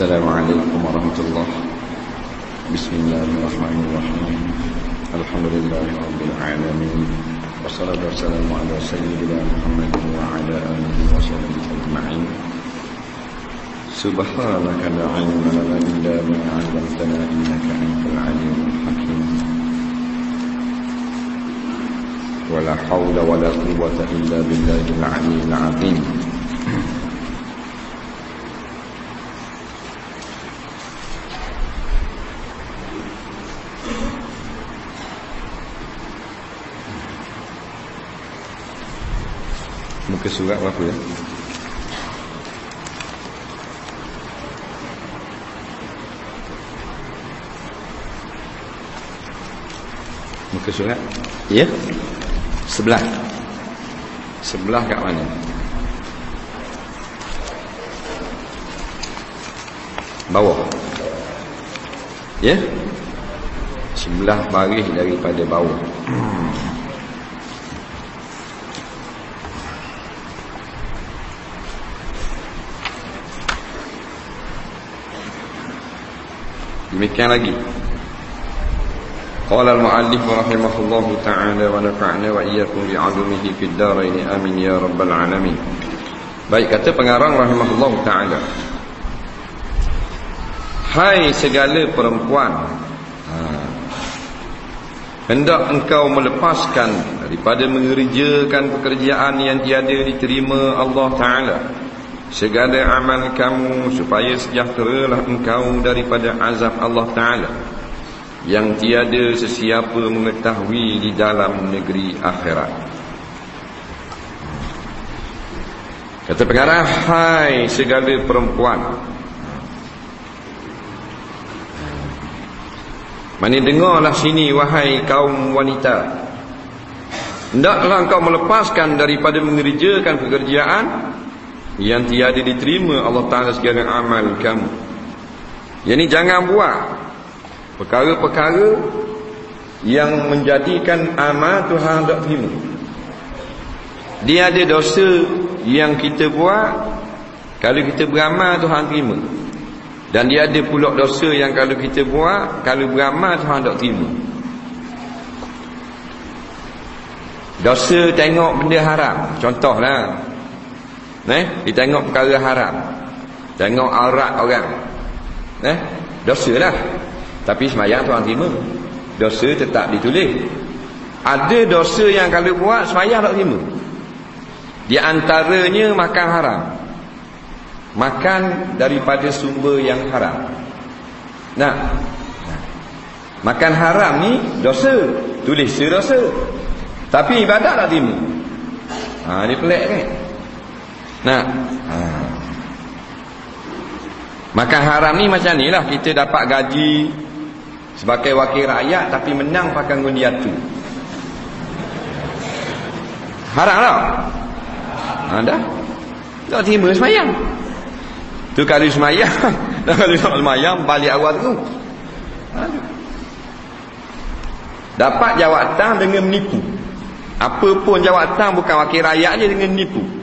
السلام عليكم ورحمة الله. بسم الله الرحمن الرحيم. الحمد لله رب العالمين. والصلاة والسلام على سيدنا محمد وعلى آله وصحبه أجمعين. سبحانك لا علم لنا إلا ما علمتنا إنك أنت العليم الحكيم. ولا حول ولا قوة إلا بالله العلي العظيم. Muka surat berapa ya? Muka surat? Ya? Sebelah. Sebelah kat mana? Bawah. Ya? Sebelah baris daripada bawah. Demikian lagi. Qala al-muallif rahimahullahu ta'ala wa nafa'na wa iyyakum bi bi'adumihi fid darain amin ya rabbal alamin. Baik kata pengarang rahimahullahu ta'ala. Hai segala perempuan. Ha. Hendak engkau melepaskan daripada mengerjakan pekerjaan yang tiada diterima Allah Ta'ala. Segala amal kamu Supaya sejahteralah engkau daripada azab Allah Ta'ala yang tiada sesiapa mengetahui di dalam negeri akhirat. Kata pengarah, hai segala perempuan. Mana dengarlah sini wahai kaum wanita. Hendaklah engkau melepaskan daripada mengerjakan pekerjaan yang tiada diterima Allah Ta'ala segala amal kamu. Yang jangan buat. Perkara-perkara yang menjadikan amal Tuhan tak terima. Dia ada dosa yang kita buat kalau kita beramal Tuhan terima. Dan dia ada pula dosa yang kalau kita buat kalau beramal Tuhan tak terima. Dosa tengok benda haram. Contohlah eh, kita tengok perkara haram. Tengok aurat orang. Eh, dosa lah. Tapi semayang Tuhan terima. Dosa tetap ditulis. Ada dosa yang kalau buat Semayang tak terima. Di antaranya makan haram. Makan daripada sumber yang haram. Nah. Makan haram ni dosa. Tulis dosa. Tapi ibadat tak terima. Ha ni pelik kan Nah. Ha. Makan haram ni macam ni lah. Kita dapat gaji Sebagai wakil rakyat Tapi menang pakai gundian tu Haram tak? Ada? Tak terima semayang. Tu kali semayang. Dan kali semayang Balik awal tu. Dapat jawatan dengan menipu. Apa pun jawatan Bukan wakil rakyat je dengan menipu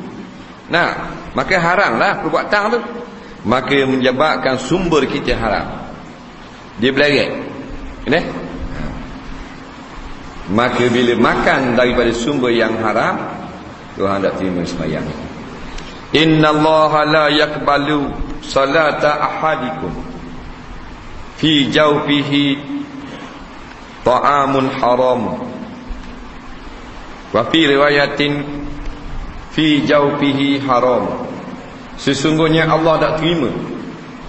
Nah Maka haram lah perbuatan tu. Maka menyebabkan sumber kita haram. Dia belarik ini? Maka bila makan daripada sumber yang haram Tuhan tak terima semayang Inna Allah la yakbalu salata ahadikum. Fi jawfihi ta'amun haram. Wa fi riwayatin Fi jawfihi haram. Sesungguhnya Allah tak terima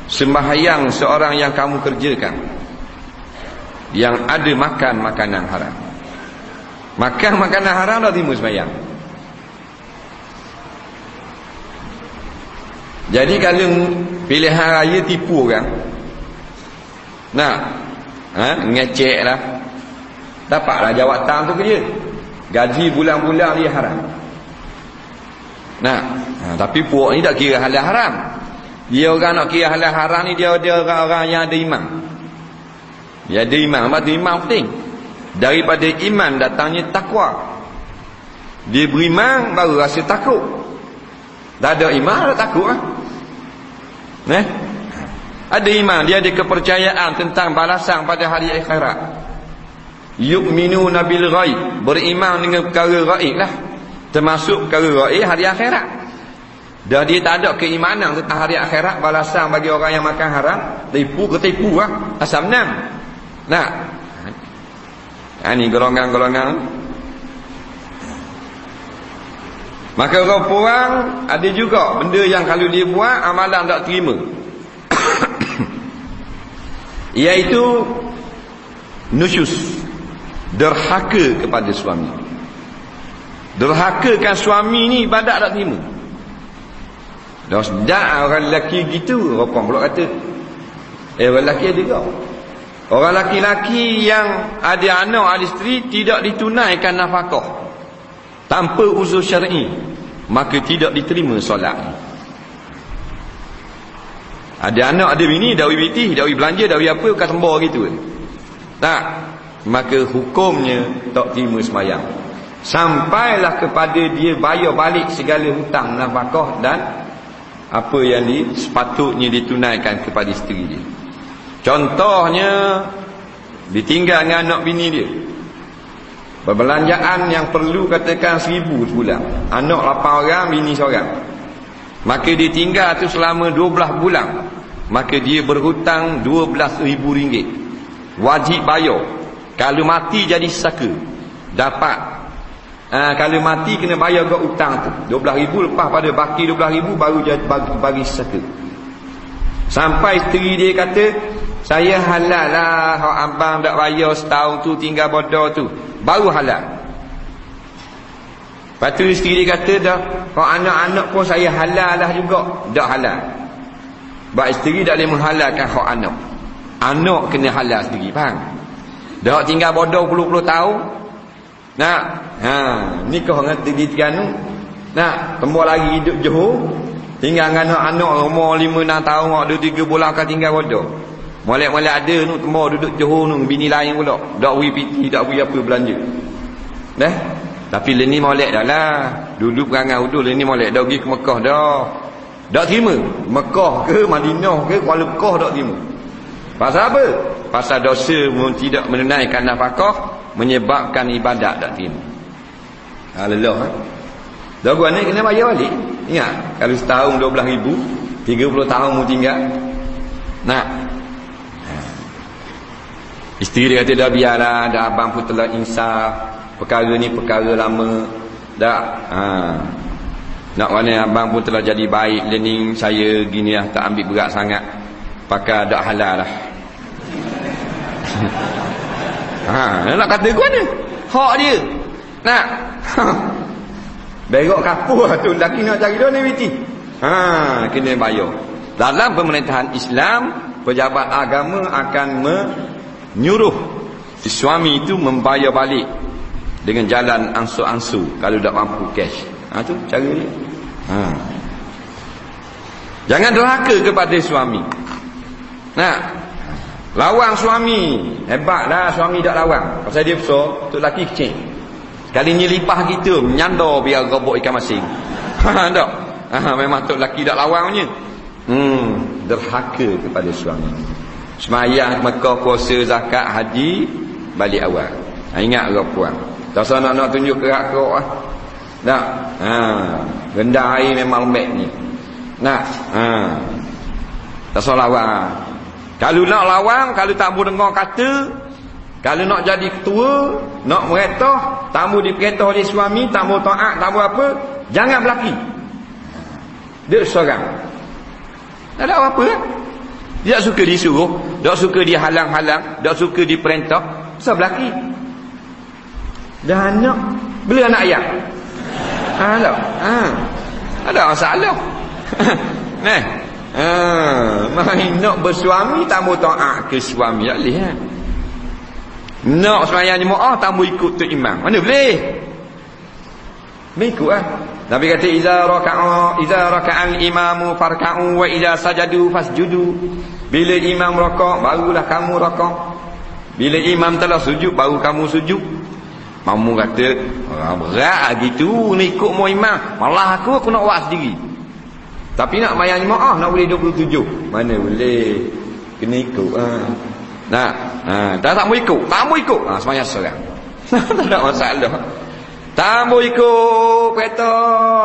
Sembahyang seorang yang kamu kerjakan yang ada makan makanan haram. Makan makanan haram dah timbul sembahyang. Jadi kalau pilihan raya tipu kan nak ha? ngecek lah. Dapatlah jawatan tu kerja. Gaji bulan-bulan dia haram nah ha, tapi puak ni tak kira halal haram dia orang nak kira halal haram ni dia dia orang-orang yang ada iman Ya ada iman, apa tu iman penting. Daripada iman datangnya takwa. Dia beriman baru rasa takut. Tak ada iman ada takut ah. Eh? Ada iman, dia ada kepercayaan tentang balasan pada hari akhirat. Yu'minuna bil ghaib, beriman dengan perkara ghaib lah. Termasuk perkara ghaib hari akhirat. Dan dia tak ada keimanan tentang hari akhirat balasan bagi orang yang makan haram, tipu ke tipu lah, asal menang. Nah. Ha, ini golongan-golongan Maka orang perang ada juga benda yang kalau dia buat amalan tak terima. Iaitu nusyus. Derhaka kepada suami. Derhakakan suami ni ibadat tak terima. Dah sedap orang lelaki gitu. Orang pula kata. Eh orang lelaki ada juga. Orang lelaki-lelaki yang ada anak, ada isteri tidak ditunaikan nafkah tanpa usul syar'i maka tidak diterima solat ada anak ada bini dawi biti dawi belanja dawi apa kat sembah gitu tak maka hukumnya tak terima semayang sampailah kepada dia bayar balik segala hutang nafkah dan apa yang di, sepatutnya ditunaikan kepada isteri dia contohnya ditinggal dengan anak bini dia Perbelanjaan yang perlu katakan seribu sebulan. Anak lapan orang, bini seorang. Maka dia tinggal tu selama dua belah bulan. Maka dia berhutang dua belas ribu ringgit. Wajib bayar. Kalau mati jadi saka. Dapat. Ha, kalau mati kena bayar ke hutang tu. Dua belah ribu lepas pada baki dua belah ribu baru jadi bagi, bagi saka. Sampai isteri dia kata, saya halal lah. Hak abang tak bayar setahun tu tinggal bodoh tu baru halal lepas tu isteri dia kata dah kalau anak-anak pun saya halal lah juga tak halal sebab isteri tak boleh menghalalkan hak anak anak kena halal sendiri faham dah tinggal bodoh puluh-puluh tahun nak ha nikah dengan tinggi tianu nak tembak lagi hidup johor tinggal dengan anak-anak umur lima enam tahun dua tiga bulan akan tinggal bodoh Molek-molek ada tu tembak duduk Johor tu bini lain pula. Dak wi piti, dak wi apa belanja. Dah. Tapi leni molek dah lah. Dulu perangai udul leni molek dah pergi ke Mekah dah. Dak terima. Mekah ke Madinah ke Kuala Lumpur dak terima. Pasal apa? Pasal dosa tidak menunaikan nafkah menyebabkan ibadat tak terima. Haleluya. Ha? Dah gua ni kena bayar balik. Ingat, kalau setahun 12 ribu, 30 tahun mu tinggal. Nah, Isteri dia kata dah biarlah Dah abang pun telah insaf Perkara ni perkara lama Dah ha. Nak mana abang pun telah jadi baik Learning saya gini lah Tak ambil berat sangat Pakai dah halal lah ha, Nak kata gua ni Hak dia Nak Berok kapur lah tu Laki nak cari dia ni biti Ha, kena bayar. Dalam pemerintahan Islam, pejabat agama akan me nyuruh si suami itu membayar balik dengan jalan ansu-ansu kalau tak mampu cash. Ha tu cara dia. Ha. Jangan derhaka kepada suami. Nah. Lawang suami. Hebatlah suami tak lawang. Pasal dia besar, tu laki kecil. Sekali nyelipah kita, menyandar biar gobok ikan masing. Ha tak. Ha memang tu laki tak lawangnya. Hmm, derhaka kepada suami. Semayang Mekah puasa zakat haji balik awal. Ha, ingat ke puan? Tak usah nak, nak tunjuk kerak kerok ah. Nak. Ha, rendah air memang lembek ni. Nak. Ha. Tak usah lawang. Kalau nak lawang, kalau tak mau dengar kata, kalau nak jadi ketua, nak meretah, tak mau diperintah oleh suami, tak mau taat, tak mau apa, jangan berlaki. Dia seorang. Tak ada apa-apa kan? Dia suka disuruh, tak suka dihalang-halang, tak suka diperintah, besar belaki. Dan anak, beli anak ayam. Ha, tak? Ha. Ada masalah. Nah. Ha, main nak bersuami tak mau taat ke suami tak boleh ha? Nak sembahyang jemaah tak mau ikut tu imam. Mana boleh? Mengikut ah. Nabi kata iza raka'a iza raka'al imamu farka'u wa iza sajadu fasjudu. Bila imam raka'a barulah kamu raka'a. Bila imam telah sujud baru kamu sujud. Mamu kata, ah, berat gitu ni ikut mu imam. Malah aku aku nak buat sendiri. Tapi nak mayang jemaah nak boleh 27. Mana boleh? kena ikut ha. nah ha. tak tak mau ikut? Tak mau ikut? Ha, semuanya seorang tak ada masalah. Tak mau ikut kereta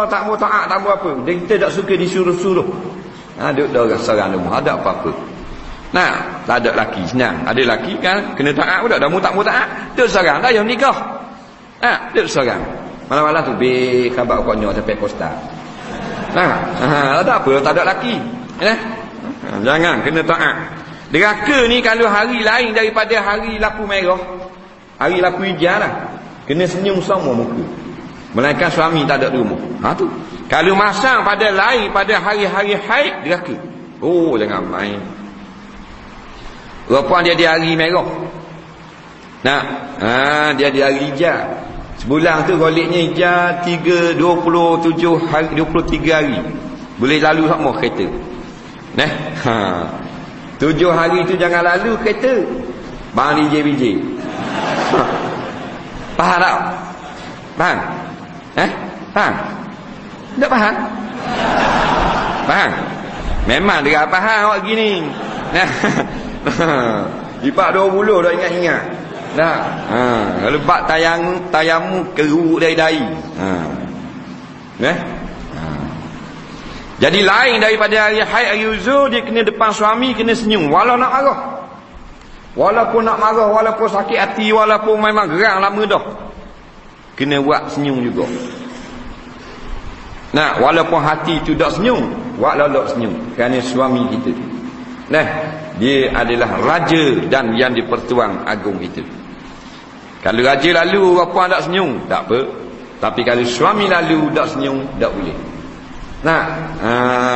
tak mau taat tak mau apa. Dia kita tak suka disuruh-suruh. Ha, duduk dah orang seorang rumah ada apa-apa. Nah tak ada laki senang ada laki kan kena taat pula. Dah mau tak mau taat duduk seorang dah yang nikah. Ha, duduk seorang malam-malam tu be khabar konyol sampai postal nah ha, ada apa tak ada laki eh ha, jangan kena taat. Deraka ni kalau hari lain daripada hari lapu merah Hari lapu hijau lah. Kena senyum sama muka. Melainkan suami tak ada rumah. Ha, tu. Kalau masang pada lain pada hari-hari haid Deraka. Oh jangan main. Rupa dia di hari merah. Nah, ha, dia di hari hijau Sebulan tu goliknya hijau 3, 27 hari, 23 hari Boleh lalu sama kereta Nah, ha. Tujuh hari tu jangan lalu kereta. Bang DJ BJ. Faham tak? Faham? Eh? Faham? Tak faham? Faham? Memang dia faham awak gini. Ipak dua buluh dah ingat-ingat. Dah. Ha. Bak tayang tayangmu keruk dari dahi. Ha. Eh? Jadi lain daripada hari haid hari uzur dia kena depan suami kena senyum walau nak marah. Walaupun nak marah, walaupun sakit hati, walaupun memang gerang lama dah. Kena buat senyum juga. Nah, walaupun hati tu tak senyum, buat lolok senyum kerana suami kita. Nah, dia adalah raja dan yang dipertuang agung itu. Kalau raja lalu apa tak senyum, tak apa. Tapi kalau suami lalu tak senyum, tak boleh. Nah, ha,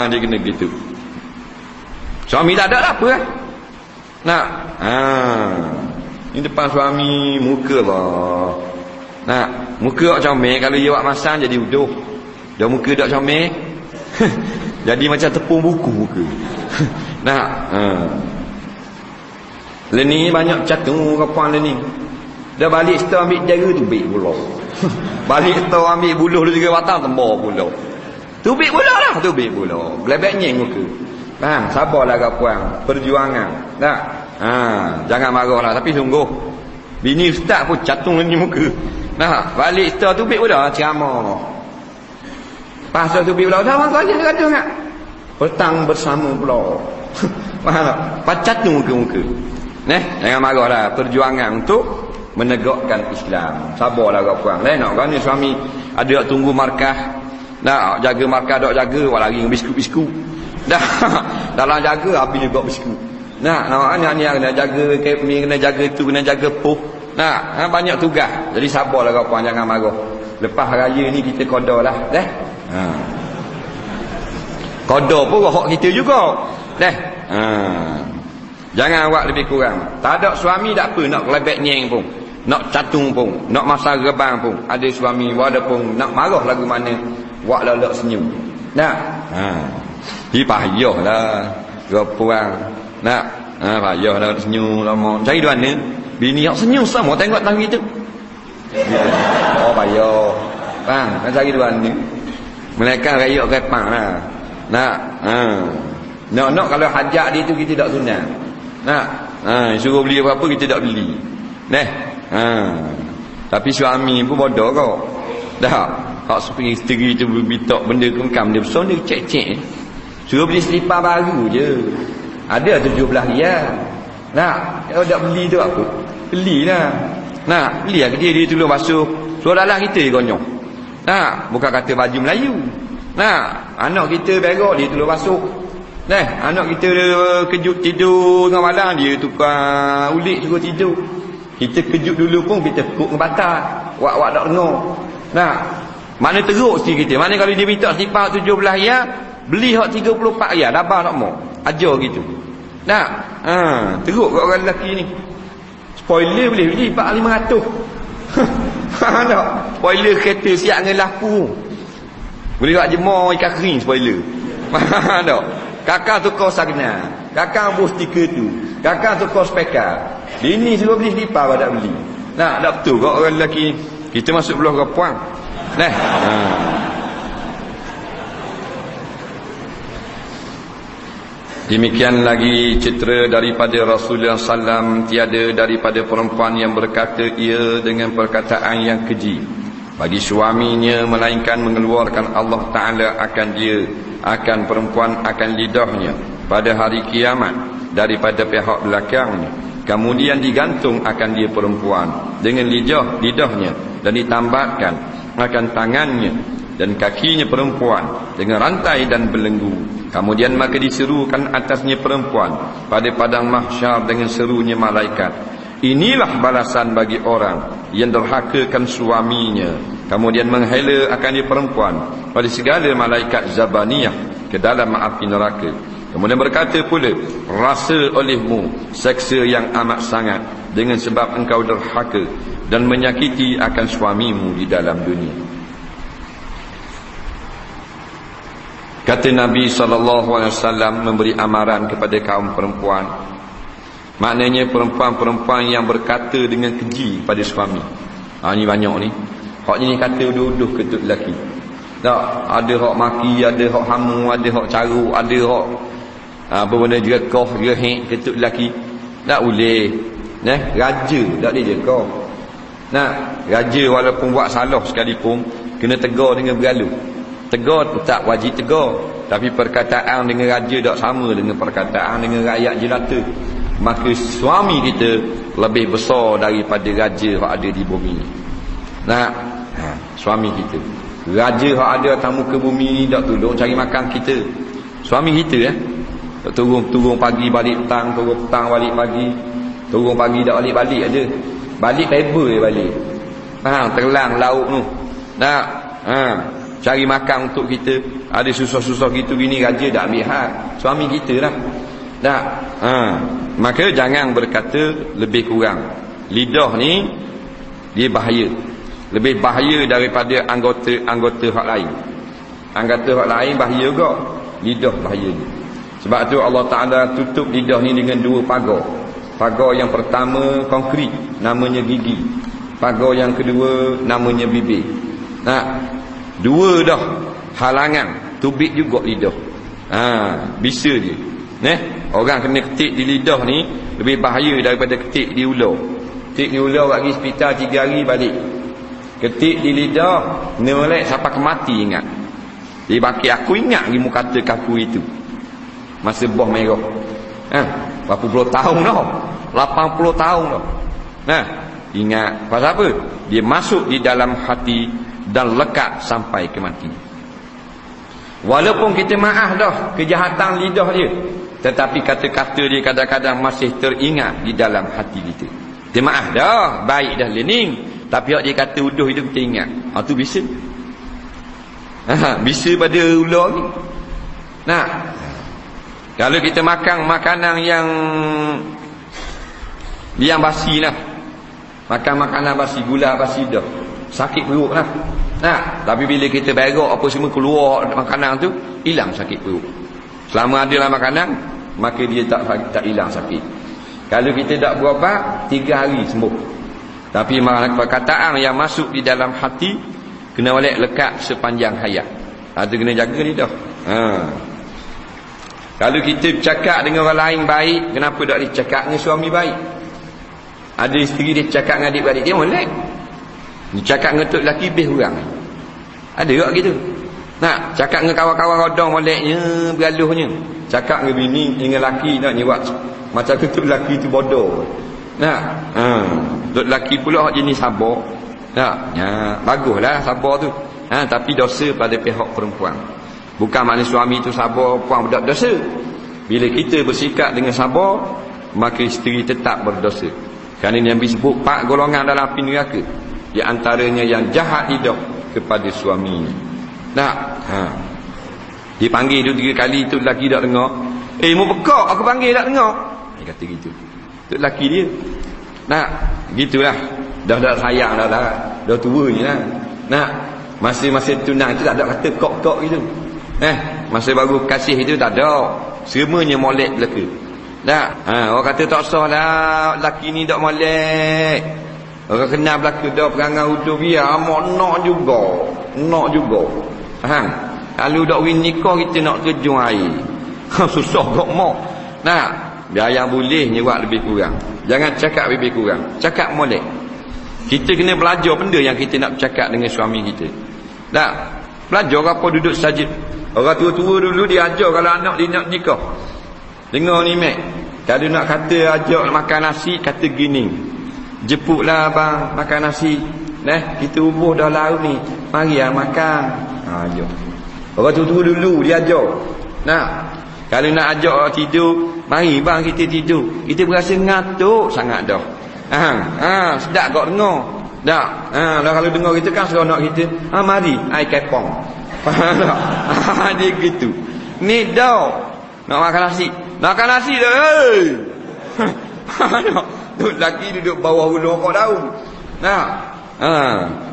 dia kena gitu. Suami tak ada apa eh? Nak, ha, ini depan suami muka lah. Nak, muka tak comel kalau dia buat masang jadi uduh. Dia muka tak comel. jadi macam tepung buku muka. Nak, ha. Leni banyak catung kapan leni. Dah balik setelah ambil jaga tu baik pula. balik setelah ambil buluh tu juga batang tembak pula. Tubik pula lah Tubik pula. Belebek nyeng muka. Ha, sabarlah kau puan Perjuangan. Tak? Ha, Jangan marah lah Tapi sungguh. Bini ustaz pun catung ni muka. Nah, balik setelah tubik pula Ceramah. Pasal tubik pula Dah orang saja kata tak Petang bersama pula. Faham? Tak Pacatung muka-muka. Nah, jangan marah lah. Perjuangan untuk Menegakkan Islam Sabarlah kau puan Lain nak kan ni suami Ada tunggu markah Dah jaga markah dok jaga wal lagi biskut-biskut. Dah dalam jaga habis juga biskut. Nah, namanya ni kena jaga ni kena jaga tu kena jaga puh. Nah, ha, banyak tugas. Jadi sabarlah kau puan jangan marah. Lepas raya ni kita koda lah, dah. Ha. Koda pun hak kita juga. Dah. Ha. Jangan awak lebih kurang. Tak ada suami tak apa nak lebek nyeng pun. Nak catung pun, nak masa rebang pun. Ada suami walaupun nak marah lagu mana buat lelak senyum. Nak? Ha. Hi payahlah. Gapuang nak? Ha payahlah senyum lama. Cari duan ni bini yang senyum sama tengok tangan itu. Oh payah. Bang kan cari duan ni mereka rayak kepang lah nak? Ha. Nak nak kalau hajat dia tu kita tak sunat. Nak? Ha suruh beli apa-apa kita tak beli. Neh ha tapi suami pun bodoh kau dah Hak seperti isteri tu berbitak benda kengkam dia besar dia cek-cek. Suruh beli selipar baru je. Ada tujuh belah riyal. Nak, kalau tak beli tu apa? Belilah. Nak, beli lah dia dia tolong basuh. Suruh dalam kita je konyol. Nak, bukan kata baju Melayu. Nak, anak kita berak dia tolong basuh. Nah, anak kita dia kejut tidur tengah malam dia tukar ulik suruh tidur. Kita kejut dulu pun kita pukul ngebatal. Wak-wak tak dengar. Nah, mana teruk si kita. Mana kalau dia minta sifat 17 ya, beli hak 34 ya, dabah nak mau. Ajar gitu. Nak? Ha, teruk kat orang lelaki ni. Spoiler boleh beli 4500. Ha tak? Spoiler kereta siap dengan lampu. Boleh buat jemur ikan kering spoiler. Ha tak? Kakak tukar sagna. Kakak bos stiker tu. Kakak tukar spekar. Bini suruh beli selipar tak beli. Nak, tak betul kau orang lelaki Kita masuk belah ke puang. Nah. Ha. Demikian lagi citra daripada Rasulullah SAW Tiada daripada perempuan yang berkata ia dengan perkataan yang keji Bagi suaminya melainkan mengeluarkan Allah Ta'ala akan dia Akan perempuan akan lidahnya Pada hari kiamat Daripada pihak belakangnya Kemudian digantung akan dia perempuan Dengan lidah, lidahnya Dan ditambatkan akan tangannya Dan kakinya perempuan Dengan rantai dan belenggu Kemudian maka diserukan atasnya perempuan pada padang mahsyar dengan serunya malaikat. Inilah balasan bagi orang yang derhakakan suaminya. Kemudian menghela akan dia perempuan pada segala malaikat zabaniyah ke dalam api neraka. Kemudian berkata pula, rasa olehmu seksa yang amat sangat dengan sebab engkau derhaka dan menyakiti akan suamimu di dalam dunia. Kata Nabi SAW memberi amaran kepada kaum perempuan. Maknanya perempuan-perempuan yang berkata dengan keji pada suami. Ha, ini banyak ni. Hak ni kata uduh-uduh ke tu lelaki. Tak, ada hak maki, ada hak hamu, ada hak caruk, ada hak apa benda juga koh, juga hek ke tu lelaki. Tak boleh. Nah, raja tak boleh je kau. Nah, raja walaupun buat salah sekalipun kena tegur dengan bergalu. Tegur tak wajib tegur Tapi perkataan dengan raja tak sama dengan perkataan dengan rakyat jelata Maka suami kita lebih besar daripada raja yang ada di bumi Nah, ha, suami kita Raja yang ada atas muka bumi ni tak tolong cari makan kita Suami kita eh tak turun, turun pagi balik petang Turun petang balik pagi. Turun pagi tak balik-balik aja Balik paper dia balik. Ha, Terlang lauk tu. Nah, ha, cari makan untuk kita. Ada susah-susah gitu gini raja tak ambil hak. Suami kita lah. Tak ha. maka jangan berkata lebih kurang. Lidah ni dia bahaya. Lebih bahaya daripada anggota-anggota hak lain. Anggota hak lain bahaya juga. Lidah bahaya sebab tu Allah Ta'ala tutup lidah ni dengan dua pagar pagar yang pertama konkrit namanya gigi pagar yang kedua namanya bibir nah Dua dah halangan tubik juga lidah. Ha, bisa je. Neh, orang kena ketik di lidah ni lebih bahaya daripada ketik di ular. Ketik di ular bagi hospital 3 hari balik. Ketik di lidah nolek sampai ke mati ingat. Dia baki aku ingat lagi mu kata kaku itu. Masa boh merah. Ha, berapa puluh tahun dah. 80 tahun dah. Nah, ingat pasal apa? Dia masuk di dalam hati dan lekat sampai ke mati. Walaupun kita maaf dah kejahatan lidah dia, tetapi kata-kata dia kadang-kadang masih teringat di dalam hati kita. Dia maaf dah, baik dah lening, tapi dia kata uduh itu kita ingat. Ha tu bisa. Ha, bisa pada ular ni. Nah. Kalau kita makan makanan yang yang basi lah. Makan makanan basi, gula basi dah. Sakit perut lah. Nah, tapi bila kita berak apa semua keluar makanan tu hilang sakit perut. Selama ada dalam makanan maka dia tak tak hilang sakit. Kalau kita tak berubat tiga hari sembuh. Tapi perkataan yang masuk di dalam hati kena oleh lekat sepanjang hayat. Ada ha, kena jaga ni dah. Ha. Kalau kita cakap dengan orang lain baik kenapa tak dicakap dengan suami baik? Ada isteri dia cakap dengan adik-adik dia molek ni cakap dengan tok lelaki lebih kurang ada juga gitu. Nak cakap dengan kawan-kawan rodong moleknya bergaluhnya. Cakap dengan bini dengan lelaki nak buat. Macam tu tok lelaki tu bodoh. Nak? Ha. Tok lelaki pula jenis sabar. Nak? Ya baguslah sabar tu. Ha tapi dosa pada pihak perempuan bukan makna suami tu sabar puan budak dosa bila kita bersikap dengan sabar maka isteri tetap berdosa kerana yang disebut empat golongan dalam api neraka di antaranya yang jahat hidup kepada suami. Nak? Ha. Dia panggil tu tiga kali tu lelaki tak dengar. Eh, mau pekak aku panggil tak dengar. Dia kata gitu. Tu lelaki dia. Nak? Gitulah. Dah dah sayang dah dah. Dah tua je lah. Nak? Masih-masih tunang tu tak ada kata kok-kok gitu. Eh, masa baru kasih itu tak ada. Semuanya molek belaka. Tak? Ha, orang kata tak sah lah. Lelaki ni tak molek. Orang kenal belaka dah perangai utuh biar amak nak juga. Nak juga. Ha. Kalau dak win nikah kita nak terjun air. susah kok mau nah biar yang boleh buat lebih kurang jangan cakap lebih kurang cakap molek kita kena belajar benda yang kita nak cakap dengan suami kita tak belajar apa duduk saja orang tua-tua dulu dia ajar kalau anak dia nak nikah dengar ni mek kalau nak kata ajak makan nasi kata gini jemputlah abang makan nasi Nah, kita ubuh dah laut ni. Mari ah makan. Ha jom. Orang tua-tua dulu dia ajar. Nah, kalau nak ajak orang tidur, mari bang kita tidur. Kita berasa ngantuk sangat dah. Ha, ha, sedap kau dengar. Tak. Ha, lah kalau dengar kita kan seronok kita. Ha, mari, ai kepong. Dia gitu. Ni dah. Nak makan nasi. Nak makan nasi dah. Hei. Tu laki duduk bawah ulu kau daun. Nah. Ha,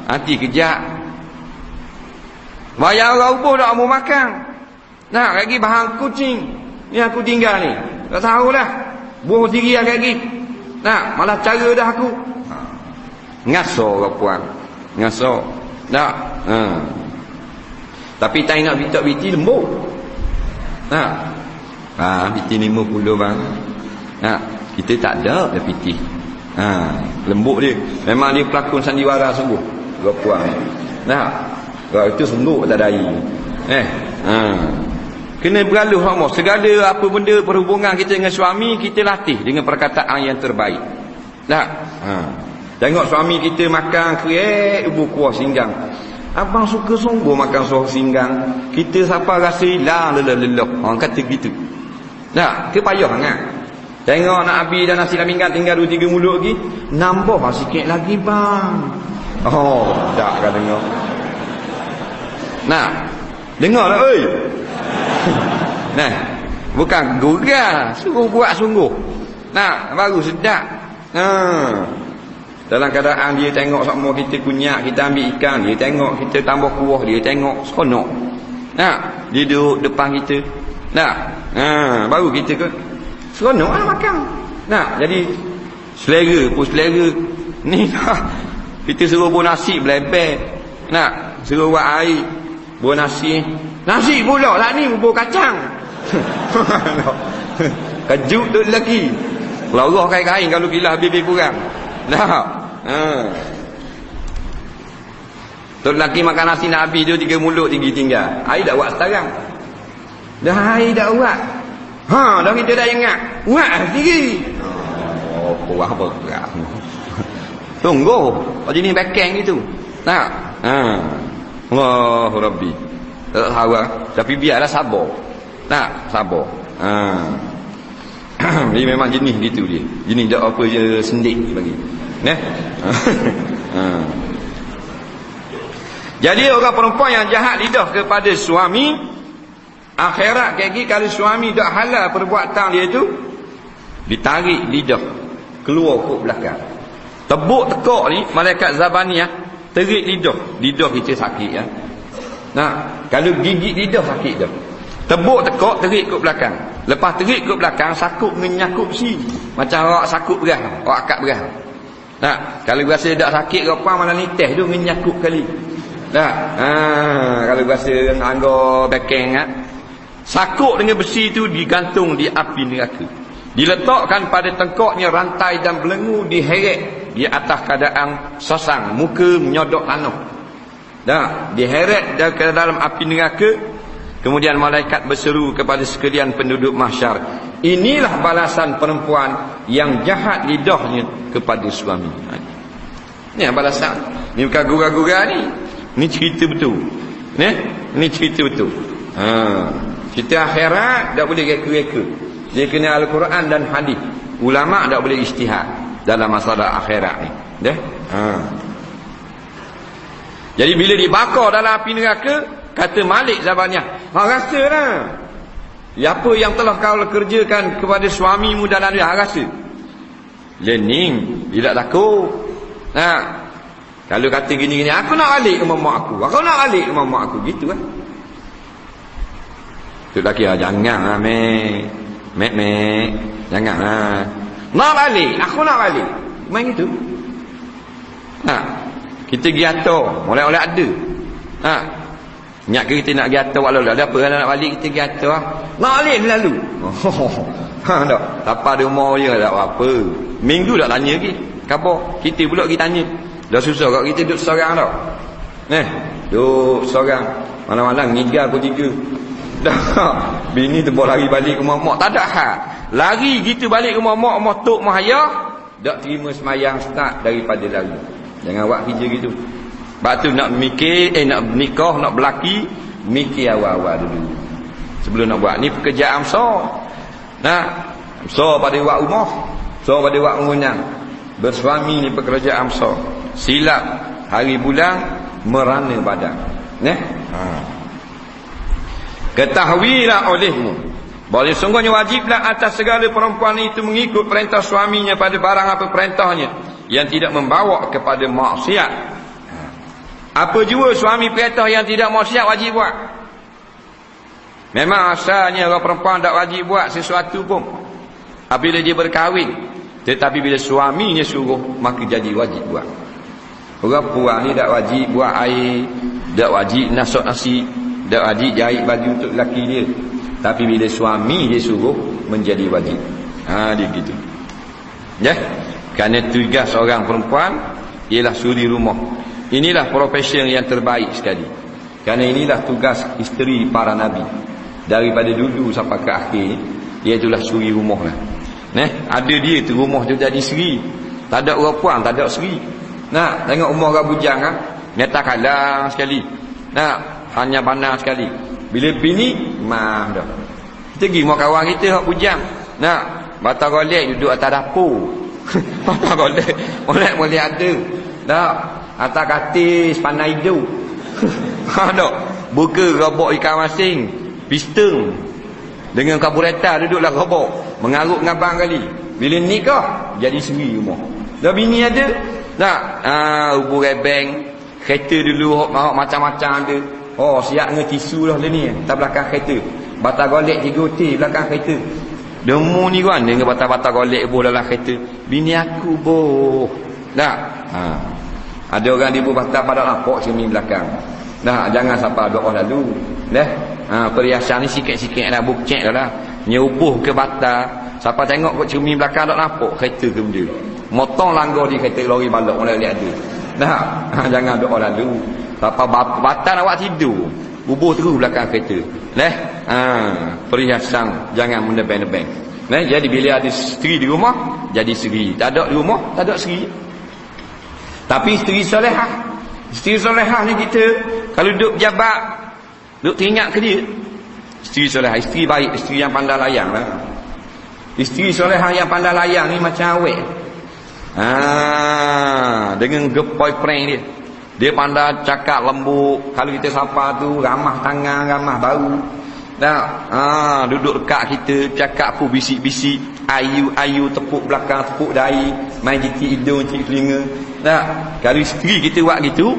hati kejap. Bayar orang ubuh tak mau makan. Nak lagi bahan kucing. Ni aku tinggal ni. Tak tahulah. Buah diri lagi. Nak malah cara dah aku. Ha. Ngaso ke puan. Ngaso. Tak. Ha. Tapi tak nak bitak biti lembut. Nak. Ha, biti lima puluh bang. Nak. Kita tak ada dah biti. Ha, lembut dia. Memang dia pelakon sandiwara sungguh. Ke puan. Nak. Kalau itu sungguh tak ada air. Eh. Ha. Kena beraluh Allah. Segala apa benda perhubungan kita dengan suami, kita latih dengan perkataan yang terbaik. Tak? Ha. Tengok suami kita makan kerek, ibu kuah singgang. Abang suka sungguh makan suah singgang. Kita siapa rasa hilang lelah-lelah. Orang kata gitu. Tak? Ke payah sangat. Tengok nak habis dan nasi laminggan tinggal dua tiga mulut lagi. Nambah sikit lagi bang. Oh, tak kan dengar. Nah, dengar lah, oi. nah, bukan gurau, suruh buat sungguh. Nah, baru sedap. Ha. Dalam keadaan dia tengok semua kita kunyak, kita ambil ikan, dia tengok kita tambah kuah, dia tengok seronok. Nah, dia duduk depan kita. Nah, ha, baru kita ke seronok lah makan. Nah, jadi selera pun selera. Ni lah. Kita suruh buat nasi beleber. Nah, suruh buat air. Buat nasi. Nasi pula lah ni bubur kacang. Kejut tu lagi. Kalau Allah kain-kain kalau gila habis kurang. Nah. Ha. Tu lelaki makan nasi nak habis dia tiga mulut tinggi tinggal. Air dah buat sekarang. Dah air dah buat. Ha, dah kita dah ingat. Buat lah tinggi. Oh, kurang apa. Tunggu. Oh, jenis backing gitu. Tak? Ha. Allahu Rabbi. Tak tahu lah. Tapi biarlah sabar. Tak? Sabar. Ha. Dia memang jenis gitu dia. Jenis tak apa je sendik bagi. Nah. ha. Jadi orang perempuan yang jahat lidah kepada suami akhirat kaki kalau suami tak halal perbuatan dia itu ditarik lidah keluar ke belakang. Tebuk tekak ni malaikat zabaniyah terik lidah. Lidah kita sakit ya. Nah, kalau gigit lidah sakit dah. Tebuk tekak terik ke belakang. Lepas terik ke belakang sakut menyakup si. Macam orang sakut beras, orang akak beras. Nah, kalau rasa tak sakit ke apa mana ni teh tu menyakup kali. Nah, ha, kalau rasa anggo bekeng ah. Sakuk dengan besi itu digantung di api neraka. Diletakkan pada tengkoknya rantai dan belenggu diheret di atas keadaan sosang, muka menyodok tanah. Dah, diheret dalam api neraka. Kemudian malaikat berseru kepada sekalian penduduk mahsyar. Inilah balasan perempuan yang jahat lidahnya kepada suami. Ini balasan. Ini bukan gura-gura ni. Ini cerita betul. Ni, ini cerita betul. Ha. Cerita akhirat tak boleh reka-reka. Dia kena Al-Quran dan hadis. Ulama tak boleh istihad dalam masalah akhirat ni. Deh? Ha. Jadi bila dibakar dalam api neraka, kata Malik Zabaniyah, "Hang rasalah. Ya apa yang telah kau kerjakan kepada suamimu dalam dia rasa?" Lening, tidak takut. Ha. Kalau kata gini-gini, aku nak balik ke mamak aku. Aku nak balik ke mamak aku. Gitu kan. Tu lelaki, ah, jangan lah, mek. Mek, mek. Jangan lah. Nak balik. Aku nak balik. Main gitu. Ha. Kita pergi atur. Mulai-mulai ada. Ha. Ingat kita nak pergi atas walau ada apa nak balik kita pergi atas ah. Nak balik lalu. ha tak. Tapa di rumah je tak apa. Minggu tak tanya lagi. Khabar kita pula kita tanya. Dah susah kau kita duduk seorang tau. Eh, duduk seorang. Malam-malam ngigal pukul tiga. Dah. Bini tu bawa lari balik rumah mak. Tak ada hal. Lari gitu balik rumah mak, mak tok mak ayah. Tak terima semayang start daripada lari. Jangan buat kerja gitu. Sebab tu nak mikir, eh nak nikah, nak berlaki, mikir awal-awal dulu. Sebelum nak buat. Ni pekerjaan besar. Nah, besar pada buat rumah. Besar pada buat mengunyang. Bersuami ni pekerjaan besar. Silap hari bulan, merana badan. Nah. Ha. Ketahuilah olehmu. Boleh sungguhnya wajiblah atas segala perempuan itu mengikut perintah suaminya pada barang apa perintahnya yang tidak membawa kepada maksiat apa jua suami perintah yang tidak maksiat wajib buat. Memang asalnya orang perempuan tak wajib buat sesuatu pun. Apabila dia berkahwin. Tetapi bila suaminya suruh, maka jadi wajib buat. Orang puan ni tak wajib buat air. Tak wajib nasuk nasi. Tak wajib jahit baju untuk lelaki dia. Tapi bila suami dia suruh, menjadi wajib. Ha, dia begitu. Ya? Kerana tugas seorang perempuan, ialah suri rumah. Inilah profession yang terbaik sekali. Kerana inilah tugas isteri para nabi. Daripada dulu sampai ke akhir ni, iaitulah suri rumah lah. Nah, ada dia tu rumah tu jadi seri. Tak ada orang puan, tak ada seri. Nah, tengok rumah orang bujang ah, nyata kalah sekali. Nah, hanya panas sekali. Bila bini, mah dah. Kita pergi rumah kawan kita hak bujang. Nah, bata golek duduk atas dapur. Bata golek, boleh-boleh ada. Tak, Atas katis hidup Ha tak Buka robok ikan masing. Piston Dengan kabureta duduklah robok Mengarut ngabang kali. Bila nikah Jadi sendiri rumah. Dah bini ada. Tak Haa Ubu rebeng. Kereta dulu Macam-macam ada. Oh siap dengan tisu lah ni. Tak belakang kereta. Batal golek tiga hotel belakang kereta. Demu ni kan Dengan batal-batal golek boh dalam kereta. Bini aku boh. Tak Haa ada orang di bubata pada lampok cermin belakang. Nah, jangan sampai doa lalu. Dah. Ha, perhiasan ni sikit-sikit dah bukcek dah lah. Nyubuh ke bata. Siapa tengok kat cermin belakang tak nampak kereta tu dia. Motong langgar di kereta lori balok boleh lihat dia. Nah, ha, jangan doa lalu. Siapa bata buat tidur. Bubuh terus belakang kereta. Leh. Ha, perhiasan jangan menebeng-nebeng. Nah, jadi bila ada isteri di rumah, jadi isteri. Tak ada di rumah, tak ada isteri. Tapi isteri solehah Isteri solehah ni kita Kalau duduk jabat Duduk teringat ke dia? Isteri solehah Isteri baik Isteri yang pandai layang lah. Isteri solehah yang pandai layang ni macam awet Ah, dengan gepoi prank dia. Dia pandai cakap lembut kalau kita sapa tu ramah tangan ramah bau Nah, ah, duduk dekat kita cakap pun bisik-bisik. Ayu-ayu tepuk belakang tepuk dahi. Main jikit hidung cik telinga. Tak kalau isteri kita buat gitu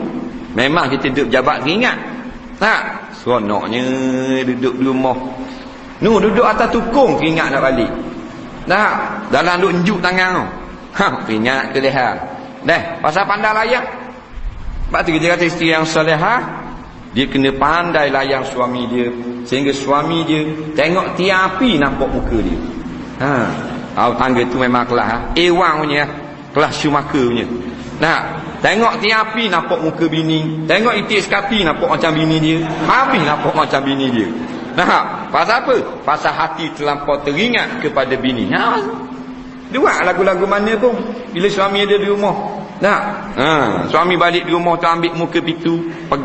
memang kita duduk jabat ingat? Tak seronoknya duduk di rumah. Nu duduk atas tukung ingat nak balik. Tak dalam duduk enjuk tangan ha ingat ke leha. Dah. Pasal pandai layak. Sebab tu kita kata isteri yang solehah dia kena pandai layang suami dia sehingga suami dia tengok tiap api nampak muka dia. Ha. Oh, tangga tu memang kelas ha. Ewang punya kelas syumaka punya. Nah, tengok tiap api nampak muka bini, tengok itik sekapi nampak macam bini dia, habis nampak macam bini dia. Nah, pasal apa? Pasal hati terlampau teringat kepada bini. Ha. Dua lagu-lagu mana pun bila suami ada di rumah. Nah, ha. suami balik di rumah tu ambil muka pintu, pegang